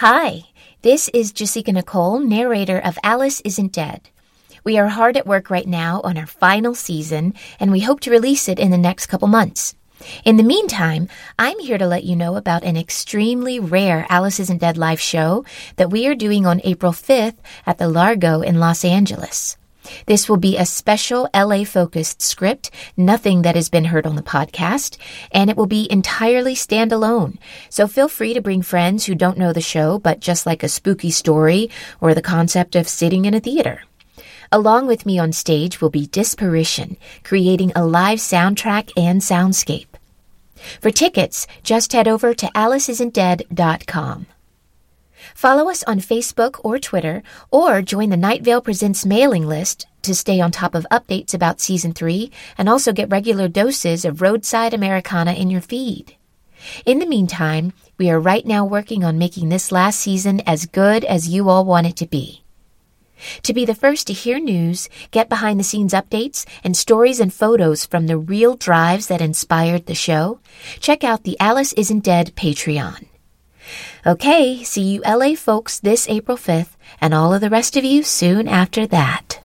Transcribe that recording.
Hi, this is Jasika Nicole, narrator of Alice Isn't Dead. We are hard at work right now on our final season, and we hope to release it in the next couple months. In the meantime, I'm here to let you know about an extremely rare Alice Isn't Dead live show that we are doing on April 5th at the Largo in Los Angeles. This will be a special LA focused script, nothing that has been heard on the podcast, and it will be entirely standalone. So feel free to bring friends who don't know the show but just like a spooky story or the concept of sitting in a theater. Along with me on stage will be Disparition, creating a live soundtrack and soundscape. For tickets, just head over to AliceIsn'tDead.com. Follow us on Facebook or Twitter, or join the Night Vale Presents mailing list to stay on top of updates about season three and also get regular doses of roadside Americana in your feed. In the meantime, we are right now working on making this last season as good as you all want it to be. To be the first to hear news, get behind the scenes updates, and stories and photos from the real drives that inspired the show, check out the Alice Isn't Dead Patreon. Okay, see you LA folks this April 5th, and all of the rest of you soon after that.